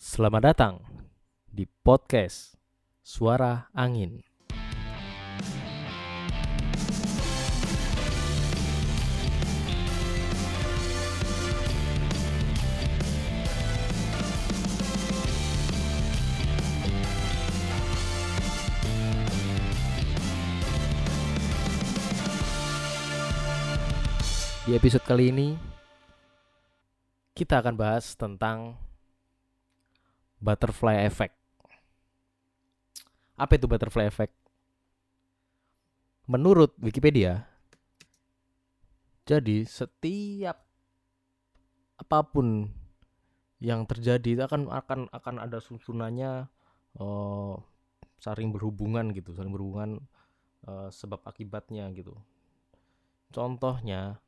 Selamat datang di podcast Suara Angin. Di episode kali ini kita akan bahas tentang butterfly effect. Apa itu butterfly effect? Menurut Wikipedia, jadi setiap apa pun yang terjadi akan akan akan ada susunannya uh, saling berhubungan gitu, saling berhubungan uh, sebab akibatnya gitu. Contohnya,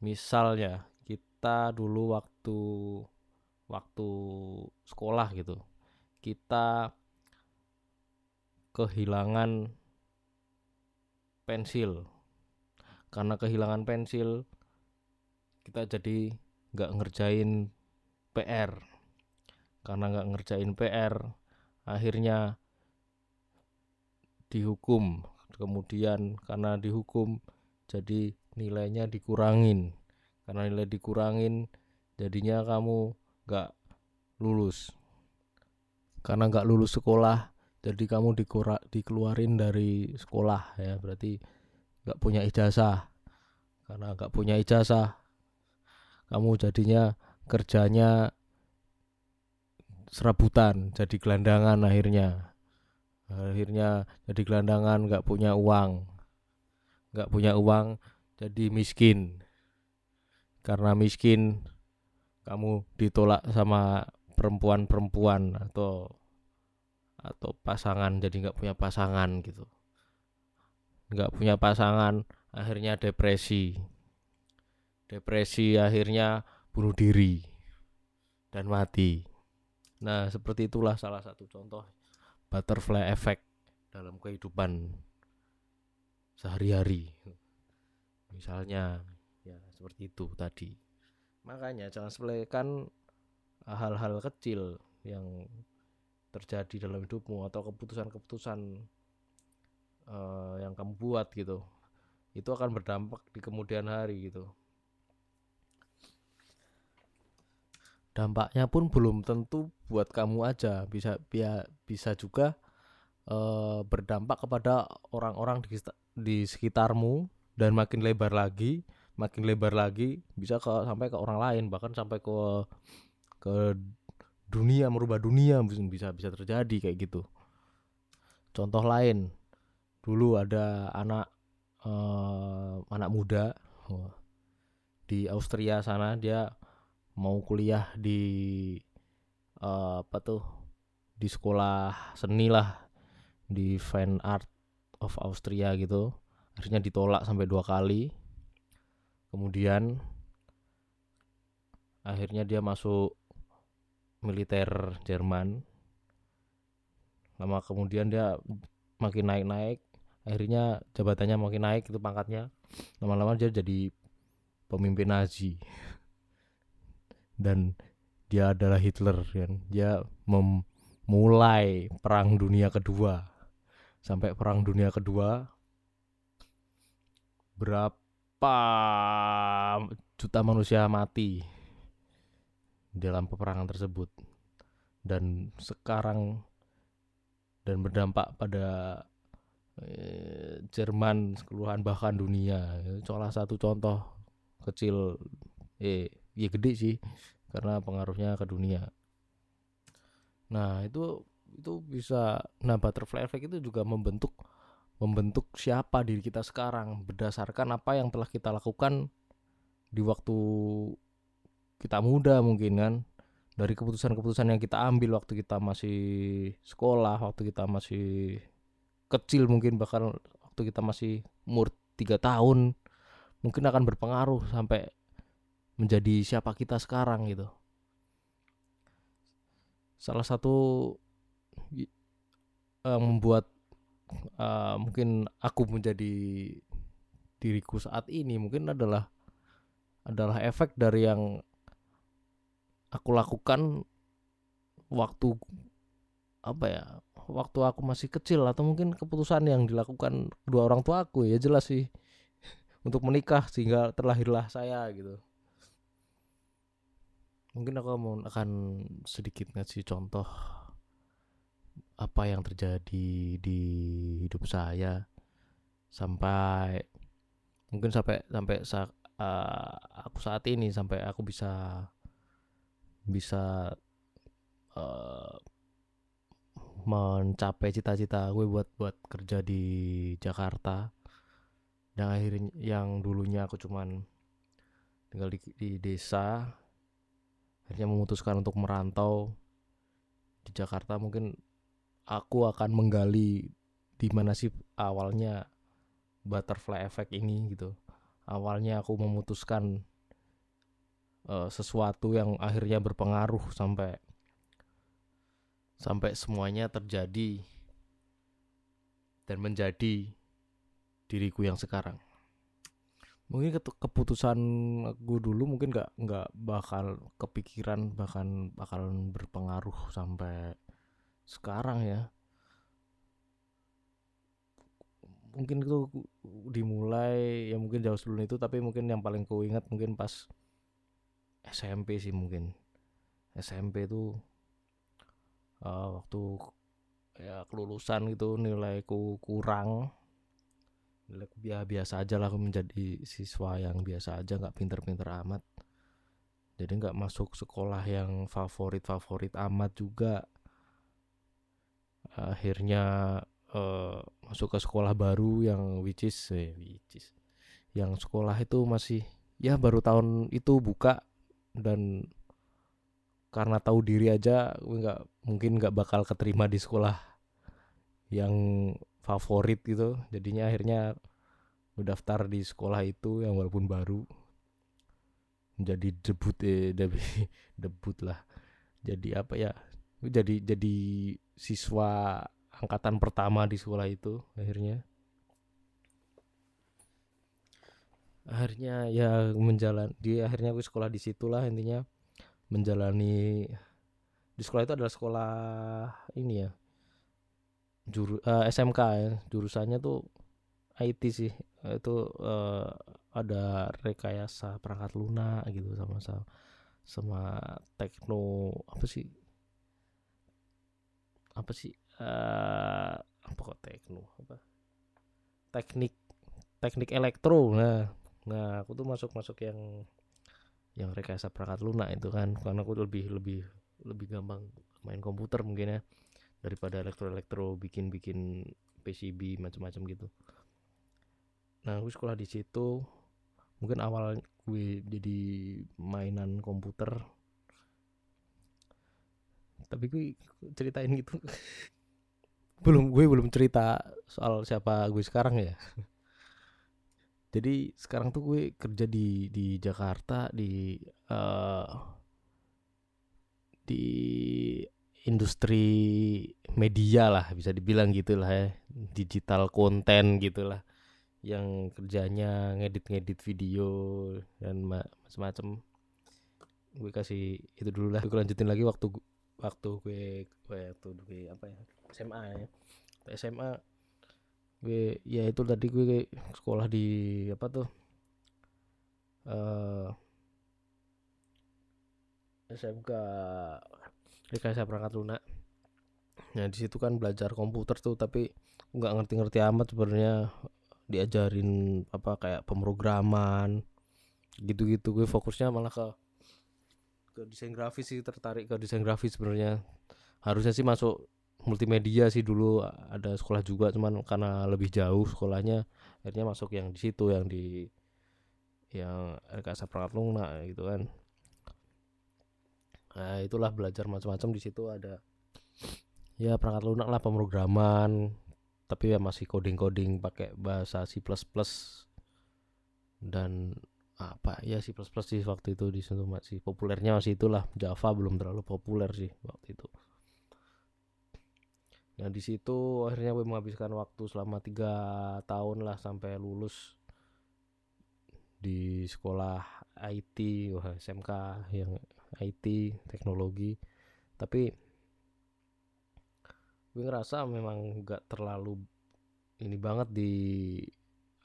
misalnya kita dulu waktu waktu sekolah gitu. Kita kehilangan pensil. Karena kehilangan pensil kita jadi nggak ngerjain PR karena nggak ngerjain PR akhirnya dihukum. Kemudian karena dihukum jadi nilainya dikurangin. Karena nilai dikurangin jadinya kamu nggak lulus. Karena nggak lulus sekolah jadi kamu dikura, dikeluarin dari sekolah ya. Berarti nggak punya ijazah. Karena nggak punya ijazah kamu jadinya kerjanya serabutan jadi gelandangan akhirnya. Akhirnya jadi gelandangan nggak punya uang. Nggak punya uang jadi miskin. Karena miskin kamu ditolak sama perempuan-perempuan atau atau pasangan jadi nggak punya pasangan gitu. Nggak punya pasangan akhirnya depresi. Depresi akhirnya bunuh diri dan mati. Nah seperti itulah salah satu contoh butterfly effect dalam kehidupan sehari-hari. Misalnya ya seperti itu tadi makanya jangan sepelekan hal-hal kecil yang terjadi dalam hidupmu atau keputusan-keputusan uh, yang kamu buat gitu. Itu akan berdampak di kemudian hari gitu. Dampaknya pun belum tentu buat kamu aja. Bisa bisa bisa juga uh, berdampak kepada orang-orang di, di sekitarmu dan makin lebar lagi makin lebar lagi bisa ke sampai ke orang lain bahkan sampai ke ke dunia merubah dunia bisa bisa terjadi kayak gitu. Contoh lain dulu ada anak uh, anak muda di Austria sana dia mau kuliah di uh, apa tuh di sekolah seni lah di Fine Art of Austria gitu. Akhirnya ditolak sampai dua kali kemudian akhirnya dia masuk militer Jerman. Lama kemudian dia makin naik-naik akhirnya jabatannya makin naik itu pangkatnya. Lama-lama dia jadi pemimpin Nazi. Dan dia adalah Hitler kan. Dia memulai perang dunia kedua. Sampai perang dunia kedua berapa berapa juta manusia mati dalam peperangan tersebut. Dan sekarang dan berdampak pada eh, Jerman keseluruhan bahkan dunia. Salah satu contoh kecil eh ya gede sih karena pengaruhnya ke dunia. Nah itu itu bisa nah butterfly effect itu juga membentuk membentuk siapa diri kita sekarang berdasarkan apa yang telah kita lakukan di waktu kita muda mungkin kan. Dari keputusan-keputusan yang kita ambil waktu kita masih sekolah waktu kita masih kecil mungkin bahkan waktu kita masih umur tiga tahun mungkin akan berpengaruh sampai menjadi siapa kita sekarang gitu. Salah satu yang membuat uh, mungkin aku menjadi diriku saat ini mungkin adalah adalah efek dari yang aku lakukan waktu apa ya waktu aku masih kecil atau mungkin keputusan yang dilakukan kedua orang tua aku ya jelas sih untuk menikah sehingga terlahirlah saya gitu. Mungkin aku mau akan sedikit ngasih contoh apa yang terjadi di hidup saya sampai mungkin sampai sampai sa, uh, aku saat ini sampai aku bisa bisa uh, mencapai cita-cita gue buat buat kerja di Jakarta. Dan akhirnya yang dulunya aku cuman tinggal di, di desa akhirnya memutuskan untuk merantau di Jakarta. Mungkin aku akan menggali di mana sih awalnya butterfly effect ini gitu. Awalnya aku memutuskan uh, sesuatu yang akhirnya berpengaruh sampai sampai semuanya terjadi dan menjadi diriku yang sekarang. Mungkin keputusan gue dulu mungkin nggak nggak bakal kepikiran bahkan bakalan berpengaruh sampai sekarang ya. Mungkin itu dimulai ya mungkin jauh sebelum itu tapi mungkin yang paling ku ingat mungkin pas SMP sih mungkin. SMP itu uh, waktu ya kelulusan gitu nilaiku kurang. Biasa biasa aja lah aku menjadi siswa yang biasa aja nggak pinter-pinter amat. Jadi nggak masuk sekolah yang favorit favorit amat juga akhirnya uh, masuk ke sekolah baru yang which is eh, which is yang sekolah itu masih ya baru tahun itu buka dan karena tahu diri aja nggak mungkin nggak bakal keterima di sekolah yang favorit gitu. Jadinya akhirnya gue daftar di sekolah itu yang walaupun baru menjadi debut eh debut lah. Jadi apa ya jadi jadi siswa angkatan pertama di sekolah itu akhirnya. Akhirnya ya menjalan di akhirnya gue sekolah di situlah intinya menjalani di sekolah itu adalah sekolah ini ya juru uh, eh, SMK ya jurusannya tuh IT sih itu uh, ada rekayasa perangkat lunak gitu sama sama sama tekno apa sih apa sih uh, apa kok tekno apa? Teknik teknik elektro. Nah nah aku tuh masuk masuk yang yang rekayasa perangkat lunak itu kan. Karena aku lebih lebih lebih gampang main komputer mungkin ya daripada elektro elektro bikin bikin PCB macam-macam gitu. Nah gue sekolah di situ. Mungkin awal gue jadi mainan komputer tapi gue ceritain gitu. Belum gue belum cerita soal siapa gue sekarang ya. Jadi sekarang tuh gue kerja di di Jakarta di uh, di industri media lah bisa dibilang gitulah ya. Digital konten gitulah yang kerjanya ngedit-ngedit video dan macam-macam gue kasih itu dulu lah. Gue lanjutin lagi waktu waktu gue waktu gue apa ya SMA ya. SMA gue ya itu tadi gue sekolah di apa tuh uh, eh, SMK Rekayasa Perangkat Lunak nah di situ kan belajar komputer tuh tapi nggak ngerti-ngerti amat sebenarnya diajarin apa kayak pemrograman gitu-gitu. Gue fokusnya malah ke ke desain grafis sih tertarik ke desain grafis sebenarnya. Harusnya sih masuk multimedia sih dulu ada sekolah juga cuman karena lebih jauh sekolahnya akhirnya masuk yang di situ yang di yang RKS lunak gitu kan. Nah itulah belajar macam-macam di situ ada ya perangkat lunak lah pemrograman tapi ya masih coding-coding pakai bahasa C++ dan apa ya C++ sih waktu itu di situ masih populernya masih itulah Java belum terlalu populer sih waktu itu Nah di situ akhirnya gue menghabiskan waktu selama tiga tahun lah sampai lulus di sekolah IT, wah SMK yang IT teknologi. Tapi gue ngerasa memang nggak terlalu ini banget di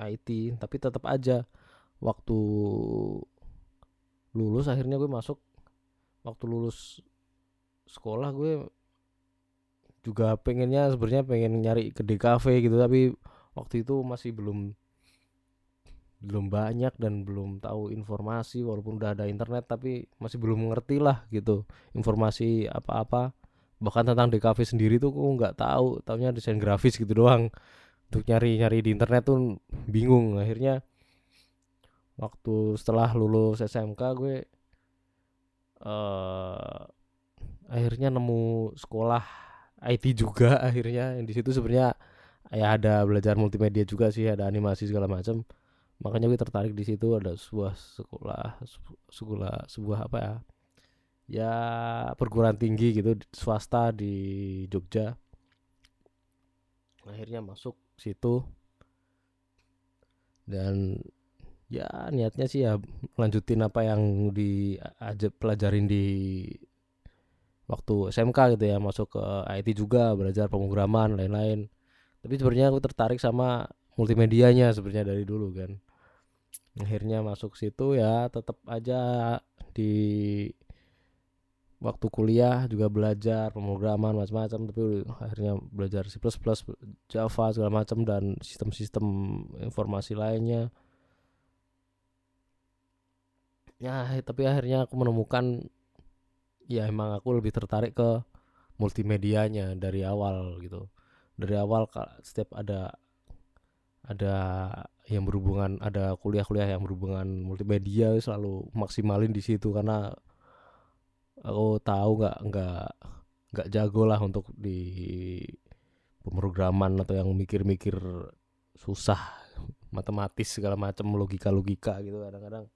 IT tapi tetap aja waktu lulus akhirnya gue masuk. Waktu lulus sekolah gue juga pengennya sebenarnya pengen nyari ke DKV gitu tapi waktu itu masih belum belum banyak dan belum tahu informasi walaupun udah ada internet tapi masih belum mengerti lah gitu informasi apa-apa. Bahkan tentang DKV sendiri tuh aku nggak tahu tahunya desain grafis gitu doang. Untuk nyari-nyari di internet tuh bingung. Akhirnya waktu setelah lulus SMK gue uh, akhirnya nemu sekolah IT juga akhirnya. Yang di situ sebenarnya ya ada belajar multimedia juga sih ada animasi segala macam makanya gue tertarik di situ ada sebuah sekolah sekolah sebuah apa ya ya perguruan tinggi gitu swasta di Jogja. Akhirnya masuk situ. Dan ya niatnya sih ya lanjutin apa yang di aja pelajarin di waktu SMK gitu ya masuk ke IT juga belajar pemrograman lain-lain. Tapi sebenarnya aku tertarik sama multimedianya sebenarnya dari dulu kan. Akhirnya masuk situ ya tetap aja di waktu kuliah juga belajar pemrograman macam-macam tapi akhirnya belajar C++ Java segala macam dan sistem-sistem informasi lainnya ya tapi akhirnya aku menemukan ya emang aku lebih tertarik ke multimedianya dari awal gitu. Dari awal setiap ada ada yang berhubungan ada kuliah-kuliah yang berhubungan multimedia selalu maksimalin di situ karena aku tahu nggak nggak nggak jago lah untuk di pemrograman atau yang mikir-mikir susah matematis segala macam logika-logika gitu kadang-kadang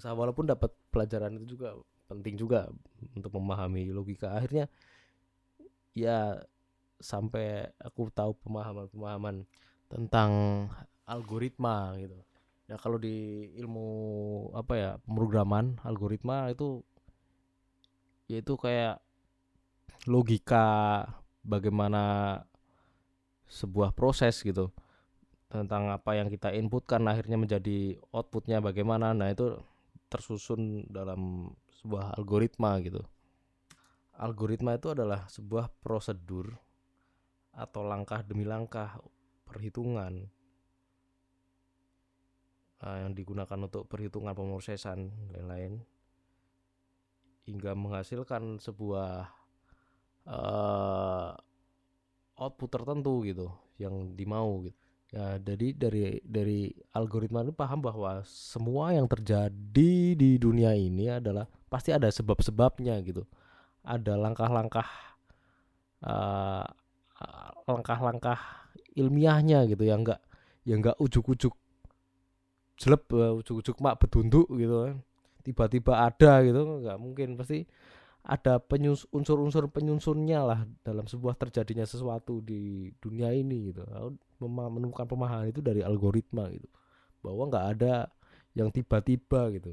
susah walaupun dapat pelajaran itu juga penting juga untuk memahami logika. Akhirnya ya sampai aku tahu pemahaman-pemahaman tentang algoritma gitu. Ya kalau di ilmu apa ya pemrograman algoritma itu yaitu kayak logika bagaimana sebuah proses gitu. Tentang apa yang kita inputkan akhirnya menjadi outputnya bagaimana. Nah itu tersusun dalam sebuah algoritma gitu. Algoritma itu adalah sebuah prosedur atau langkah demi langkah perhitungan uh, yang digunakan untuk perhitungan pemrosesan lain-lain hingga menghasilkan sebuah uh, output tertentu gitu yang dimau gitu ya jadi dari dari algoritma ini paham bahwa semua yang terjadi di dunia ini adalah pasti ada sebab-sebabnya gitu. Ada langkah-langkah uh, langkah-langkah ilmiahnya gitu yang enggak yang enggak ujuk-ujuk jelek uh, ujuk-ujuk mak betunduk gitu kan. Tiba-tiba ada gitu nggak mungkin. Pasti ada penyus unsur-unsur penyusunnya lah dalam sebuah terjadinya sesuatu di dunia ini gitu. Menemukan pemahaman itu dari algoritma gitu. Bahwa nggak ada yang tiba-tiba gitu.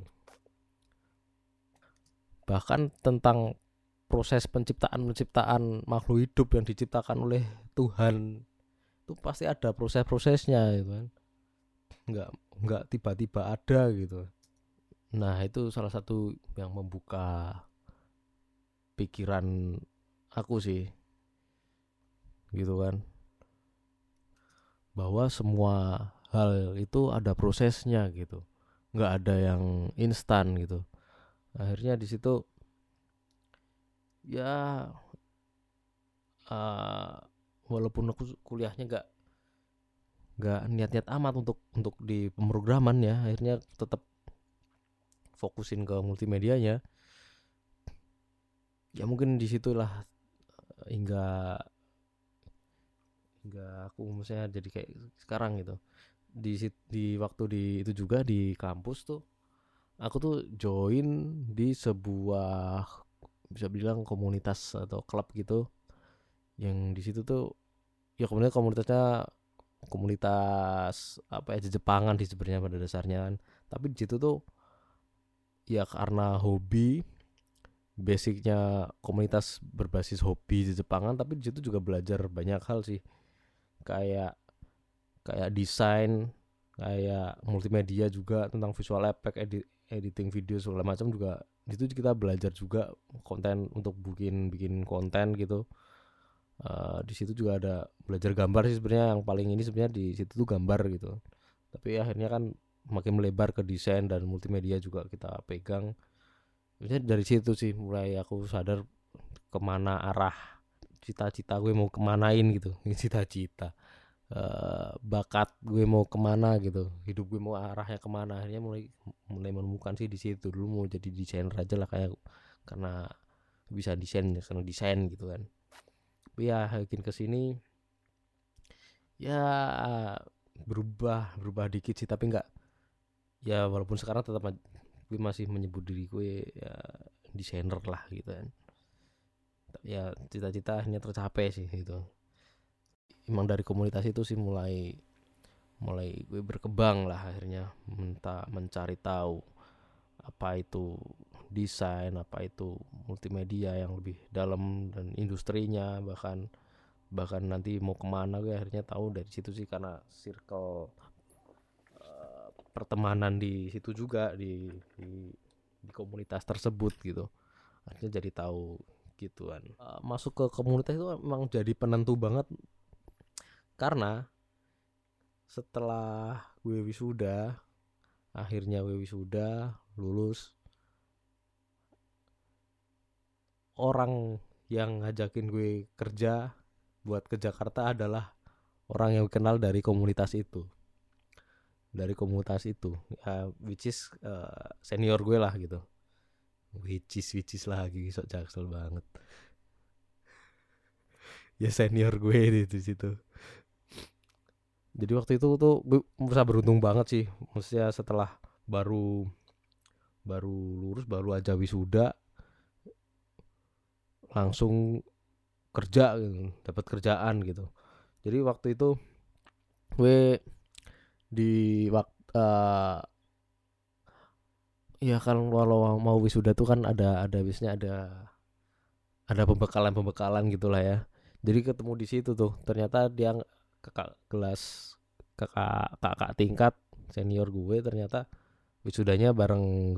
Bahkan tentang proses penciptaan penciptaan makhluk hidup yang diciptakan oleh Tuhan itu pasti ada proses-prosesnya gitu kan. Nggak nggak tiba-tiba ada gitu. Nah, itu salah satu yang membuka pikiran aku sih. Gitu kan. Bahwa semua hal itu ada prosesnya gitu. nggak ada yang instan gitu. Akhirnya di situ ya uh, walaupun aku kuliahnya nggak nggak niat-niat amat untuk untuk di pemrograman ya akhirnya tetap fokusin ke multimedianya ya mungkin di situlah eh, hingga hingga aku misalnya jadi kayak sekarang gitu. Di di waktu di itu juga di kampus tuh aku tuh join di sebuah bisa bilang komunitas atau klub gitu. Yang di situ tuh ya kemudian komunitasnya komunitas apa ya Jepangan di sebenarnya pada dasarnya kan. Tapi di situ tuh ya karena hobi basicnya komunitas berbasis hobi di Jepangan tapi di situ juga belajar banyak hal sih. Kayak kayak desain kayak multimedia juga tentang visual effect edit, editing video segala macam juga. Di situ kita belajar juga konten untuk bikin bikin konten gitu. Uh, di situ juga ada belajar gambar sih sebenarnya. Yang paling ini sebenarnya di situ tuh gambar gitu. Tapi akhirnya kan makin melebar ke desain dan multimedia juga kita pegang Maksudnya dari situ sih mulai aku sadar ke mana arah cita-cita gue mau kemanain gitu. Cita-cita uh, bakat gue mau ke mana gitu. Hidup gue mau arahnya ke mana. Akhirnya mulai mulai menemukan sih di situ. Dulu mau jadi desainer aja lah kayak karena bisa desain senang desain gitu kan. Tapi ya makin ke sini ya berubah berubah dikit sih. Tapi nggak ya walaupun sekarang tetap gue masih menyebut diri gue ya desainer lah gitu kan. Ya cita-cita akhirnya tercapai sih itu emang dari komunitas itu sih mulai mulai gue berkembang lah akhirnya minta mencari tahu apa itu desain apa itu multimedia yang lebih dalam dan industrinya bahkan bahkan nanti mau ke mana gue akhirnya tahu dari situ sih karena circle pertemanan di situ juga di, di di komunitas tersebut gitu. Akhirnya jadi tahu gituan. Uh, masuk ke komunitas itu memang jadi penentu banget. Karena setelah gue wisuda akhirnya gue wisuda lulus orang yang ngajakin gue kerja buat ke Jakarta adalah orang yang kenal dari komunitas itu dari komunitas itu. Ya which is uh, senior gue lah gitu. Which is which is lagi sok jaksel banget. Ya senior gue di situ. Jadi waktu itu tuh gue merasa beruntung banget sih. Maksudnya setelah baru baru lurus baru aja wisuda langsung kerja gitu, dapat kerjaan gitu. Jadi waktu itu gue di waktu uh, ya kan walau mau wisuda tuh kan ada ada biasanya ada ada pembekalan pembekalan gitulah ya. Jadi ketemu di situ tuh ternyata dia kakak kelas kakak kakak tingkat senior gue ternyata wisudanya bareng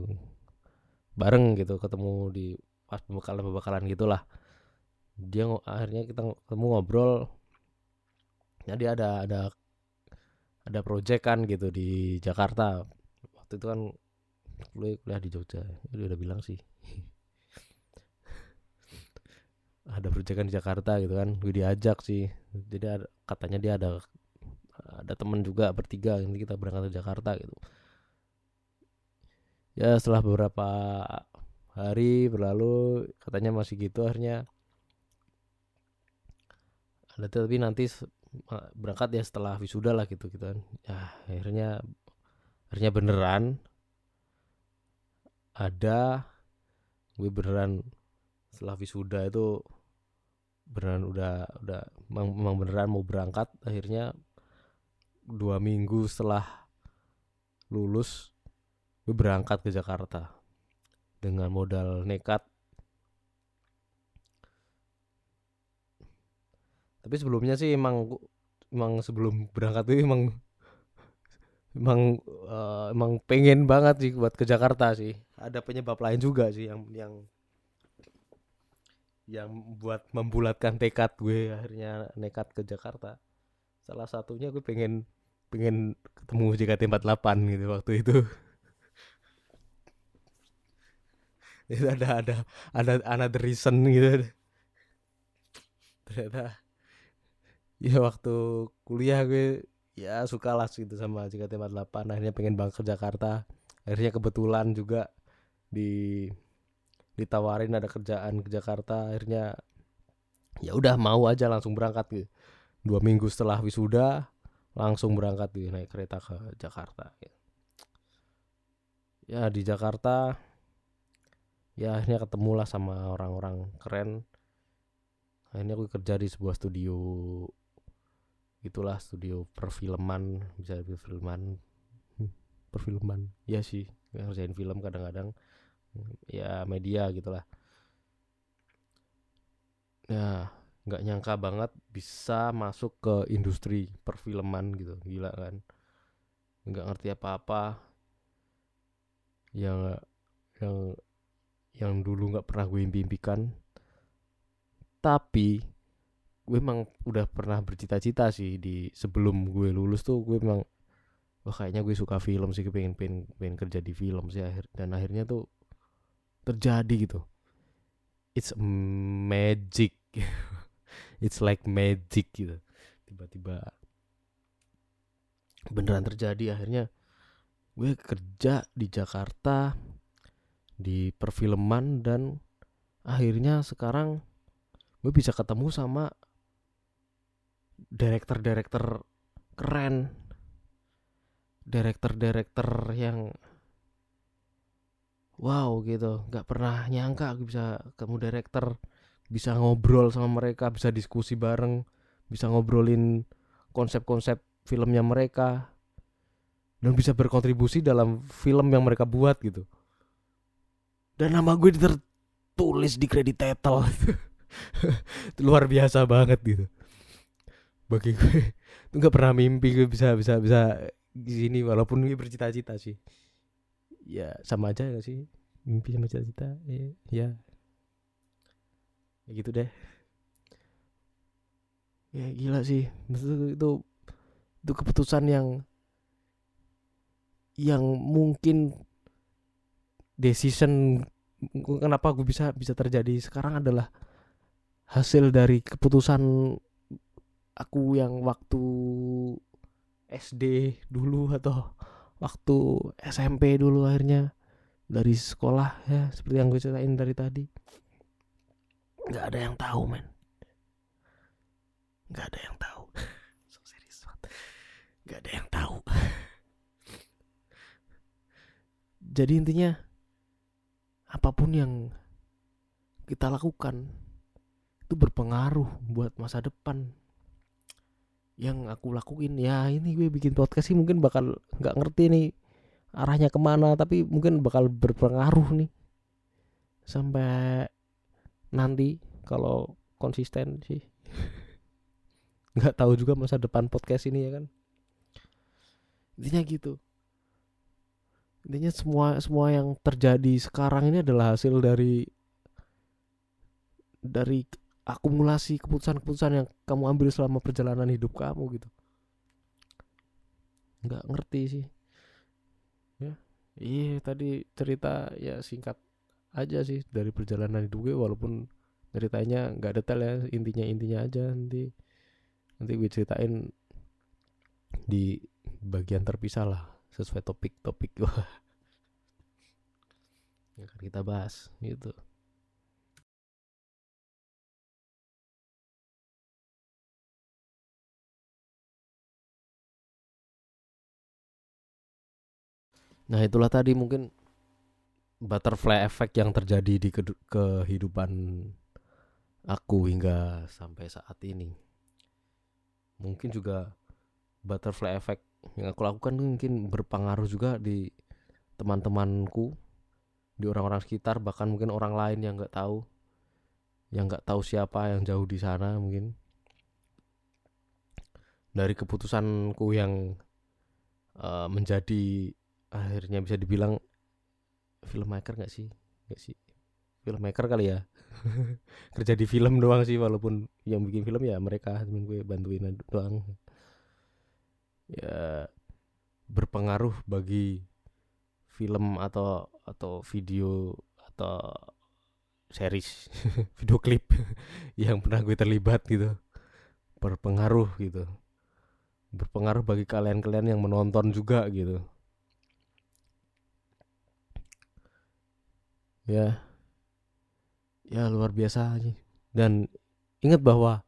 bareng gitu ketemu di pas pembekalan pembekalan gitulah. Dia akhirnya kita ketemu ngobrol. Jadi ada ada ada project kan gitu di Jakarta. Waktu itu kan kuliah, kuliah di Jogja. Udah udah bilang sih. Ada project kan di Jakarta gitu kan. Gue diajak sih. Jadi ada, katanya dia ada ada temen juga bertiga ini kita berangkat ke Jakarta gitu. Ya setelah beberapa hari berlalu katanya masih gitu akhirnya. Ada tapi nanti berangkat ya setelah wisuda lah gitu gitu kan. Ya akhirnya akhirnya beneran ada gue beneran setelah wisuda itu beneran udah udah memang beneran mau berangkat. Akhirnya dua minggu setelah lulus gue berangkat ke Jakarta dengan modal nekat tapi sebelumnya sih emang emang sebelum berangkat tuh emang emang uh, emang pengen banget sih buat ke Jakarta sih. Ada penyebab lain juga sih yang yang yang buat membulatkan tekad gue akhirnya nekat ke Jakarta. Salah satunya gue pengen pengen ketemu JKT48 gitu waktu itu. Itu ada ada ada another reason gitu. Ternyata ya waktu kuliah gue ya suka lah gitu sama JKT48 akhirnya pengen banget ke Jakarta. Akhirnya kebetulan juga di ditawarin ada kerjaan ke Jakarta. Akhirnya ya udah mau aja langsung berangkat gitu. Dua minggu setelah wisuda langsung berangkat gitu naik kereta ke Jakarta gitu. ya di Jakarta ya akhirnya ketemulah sama orang-orang keren. Akhirnya gue kerja di sebuah studio itulah studio perfilman bisa perfilman. Hmm, perfilman. Ya sih ngerjain film kadang-kadang ya media gitulah. Ya nggak nyangka banget bisa masuk ke industri perfilman gitu gila kan. Nggak ngerti apa-apa. Yang yang yang dulu nggak pernah gue impikan tapi gue emang udah pernah bercita-cita sih di sebelum gue lulus tuh gue emang wah kayaknya gue suka film sih pengen pengen, pengen kerja di film sih akhir dan akhirnya tuh terjadi gitu. It's magic. It's like magic gitu. Tiba-tiba beneran terjadi akhirnya gue kerja di Jakarta di perfilman dan akhirnya sekarang gue bisa ketemu sama director-director keren. Director-director yang wow gitu. Nggak pernah nyangka gue bisa ketemu director bisa ngobrol sama mereka bisa diskusi bareng bisa ngobrolin konsep-konsep filmnya mereka dan bisa berkontribusi dalam film yang mereka buat gitu. Dan nama gue tertulis di kredit title luar biasa banget gitu bagi gue itu nggak pernah mimpi gue bisa bisa bisa di sini walaupun gue bercita-cita sih. Ya sama aja gak sih? Mimpi sama cita-cita ya, ya. Ya gitu deh. Ya gila sih. Itu itu, itu keputusan yang yang mungkin decision kenapa gue bisa bisa terjadi sekarang adalah hasil dari keputusan aku yang waktu SD dulu atau waktu SMP dulu akhirnya dari sekolah ya seperti yang gue ceritain dari tadi. Nggak ada yang tahu men. Nggak ada yang tahu. So serius nggak ada yang tahu. Jadi intinya apa pun yang kita lakukan itu berpengaruh buat masa depan yang aku lakuin ya ini gue bikin podcast sih mungkin bakal nggak ngerti nih arahnya ke mana tapi mungkin bakal berpengaruh nih sampai nanti kalau konsisten sih. Nggak tahu juga masa depan podcast ini ya kan. Intinya gitu. Intinya semua semua yang terjadi sekarang ini adalah hasil dari dari akumulasi keputusan-keputusan yang kamu ambil selama perjalanan hidup kamu gitu. Nggak ngerti sih. Ya iya tadi cerita ya singkat aja sih dari perjalanan hidup gue walaupun ceritanya nggak detail ya intinya intinya aja nanti nanti gue ceritain di bagian terpisah lah sesuai topik-topik gue. Yang akan kita bahas gitu Nah itulah tadi mungkin butterfly effect yang terjadi di kehidupan aku hingga sampai saat ini. Mungkin juga butterfly effect yang aku lakukan mungkin berpengaruh juga di teman-temanku, di orang-orang sekitar, bahkan mungkin orang lain yang nggak tahu, yang nggak tahu siapa yang jauh di sana mungkin dari keputusanku yang uh, menjadi akhirnya bisa dibilang filmmaker nggak sih? Nggak sih? Filmmaker kali ya? Kerja di film doang sih walaupun yang bikin film ya mereka temen gue bantuin doang. Ya berpengaruh bagi film atau atau video atau series video klip yang pernah gue terlibat gitu. Berpengaruh gitu. Berpengaruh bagi kalian-kalian yang menonton juga gitu ya. Ya luar biasa dan ingat bahwa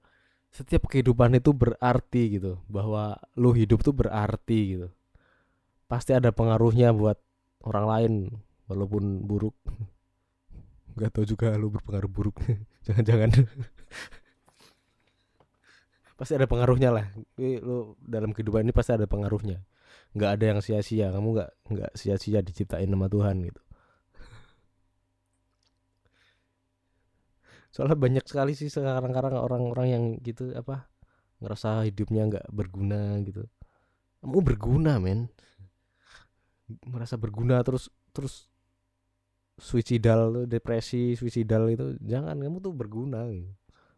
setiap kehidupan itu berarti gitu bahwa lu hidup tuh berarti gitu. Pasti ada pengaruhnya buat orang lain walaupun buruk. Nggak tahu juga lu berpengaruh buruk. Jangan-jangan. Pasti ada pengaruhnya lah. Lu dalam kehidupan ini pasti ada pengaruhnya. Nggak ada yang sia-sia. Kamu nggak nggak sia-sia diciptain sama Tuhan gitu soalnya banyak sekali sih sekarang-sekarang orang-orang yang gitu apa ngerasa hidupnya nggak berguna gitu kamu berguna men merasa berguna terus terus suicidal depresi suicidal itu jangan kamu tuh berguna gitu.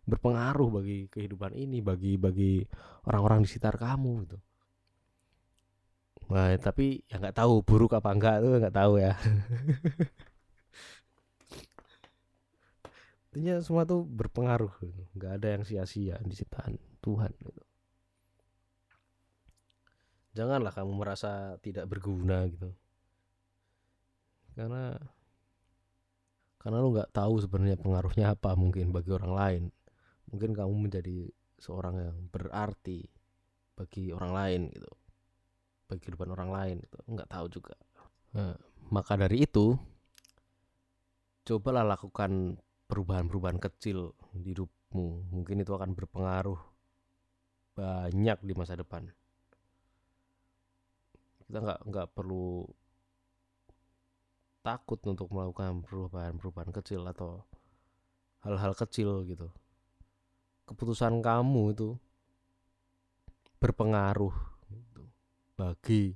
berpengaruh bagi kehidupan ini bagi bagi orang-orang di sekitar kamu gitu Nah, tapi ya nggak tahu buruk apa enggak tuh nggak tahu ya. Intinya semua tuh berpengaruh, gitu. nggak ada yang sia-sia di ciptaan Tuhan. Gitu. Janganlah kamu merasa tidak berguna gitu, karena karena lu nggak tahu sebenarnya pengaruhnya apa mungkin bagi orang lain. Mungkin kamu menjadi seorang yang berarti bagi orang lain gitu bagi kehidupan orang lain itu nggak tahu juga nah, maka dari itu cobalah lakukan perubahan-perubahan kecil di hidupmu mungkin itu akan berpengaruh banyak di masa depan. Kita nggak nggak perlu takut untuk melakukan perubahan-perubahan kecil atau hal-hal kecil gitu. Keputusan kamu itu berpengaruh bagi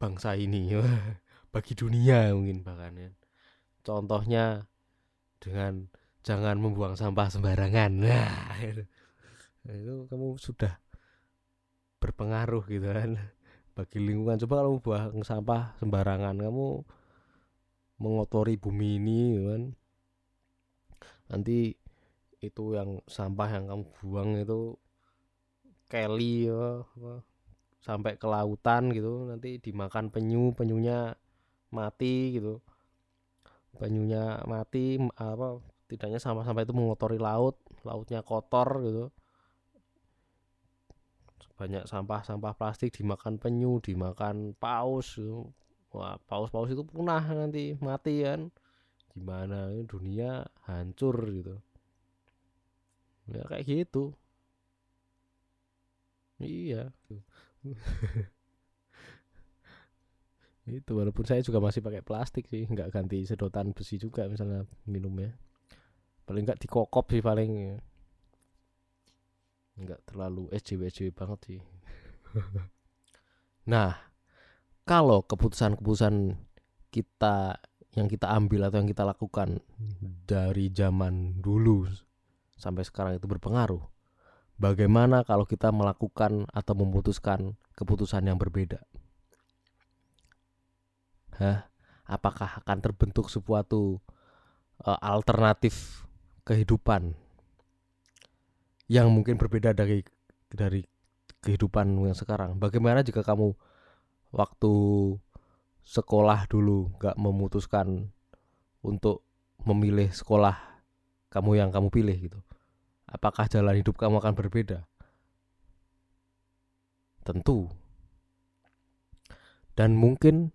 bangsa ini bagi dunia mungkin bahkan ya. Contohnya dengan jangan membuang sampah sembarangan. Nah itu, itu kamu sudah berpengaruh gitu kan bagi lingkungan. Coba kalau buang sampah sembarangan kamu mengotori bumi ini gitu kan. Nanti itu yang sampah yang kamu buang itu Kelly ya, sampai ke lautan gitu. Nanti dimakan penyu penyunya mati gitu penyunya mati apa tidaknya sampah-sampah itu mengotori laut lautnya kotor gitu. Banyak sampah-sampah plastik dimakan penyu dimakan paus gitu. wah paus-paus itu punah nanti mati kan. Gimana dunia hancur gitu. Ya kayak gitu. Iya itu walaupun saya juga masih pakai plastik sih nggak ganti sedotan besi juga misalnya minumnya. Paling nggak dikokop sih paling. Nggak terlalu SJW SJW banget sih. Nah kalau keputusan-keputusan kita yang kita ambil atau yang kita lakukan dari zaman dulu sampai sekarang itu berpengaruh. Bagaimana kalau kita melakukan atau memutuskan keputusan yang berbeda? Hah? Apakah akan terbentuk suatu uh, alternatif kehidupan yang mungkin berbeda dari dari kehidupan yang sekarang? Bagaimana jika kamu waktu sekolah dulu gak memutuskan untuk memilih sekolah kamu yang kamu pilih gitu? apakah jalan hidup kamu akan berbeda? Tentu. Dan mungkin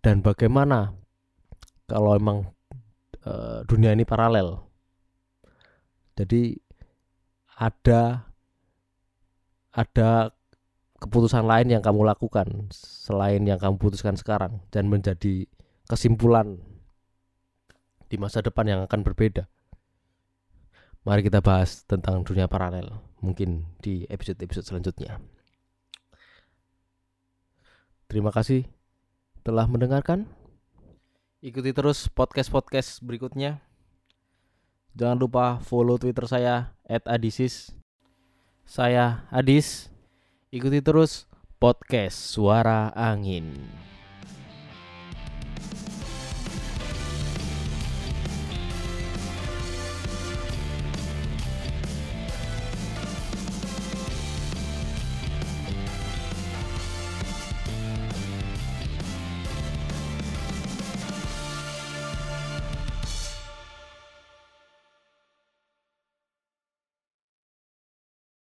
dan bagaimana kalau emang e, dunia ini paralel. Jadi ada ada keputusan lain yang kamu lakukan selain yang kamu putuskan sekarang dan menjadi kesimpulan di masa depan yang akan berbeda. Mari kita bahas tentang dunia paralel mungkin di episode-episode selanjutnya. Terima kasih telah mendengarkan. Ikuti terus podcast-podcast berikutnya. Jangan lupa follow Twitter saya @adisis. Saya Adis. Ikuti terus podcast Suara Angin.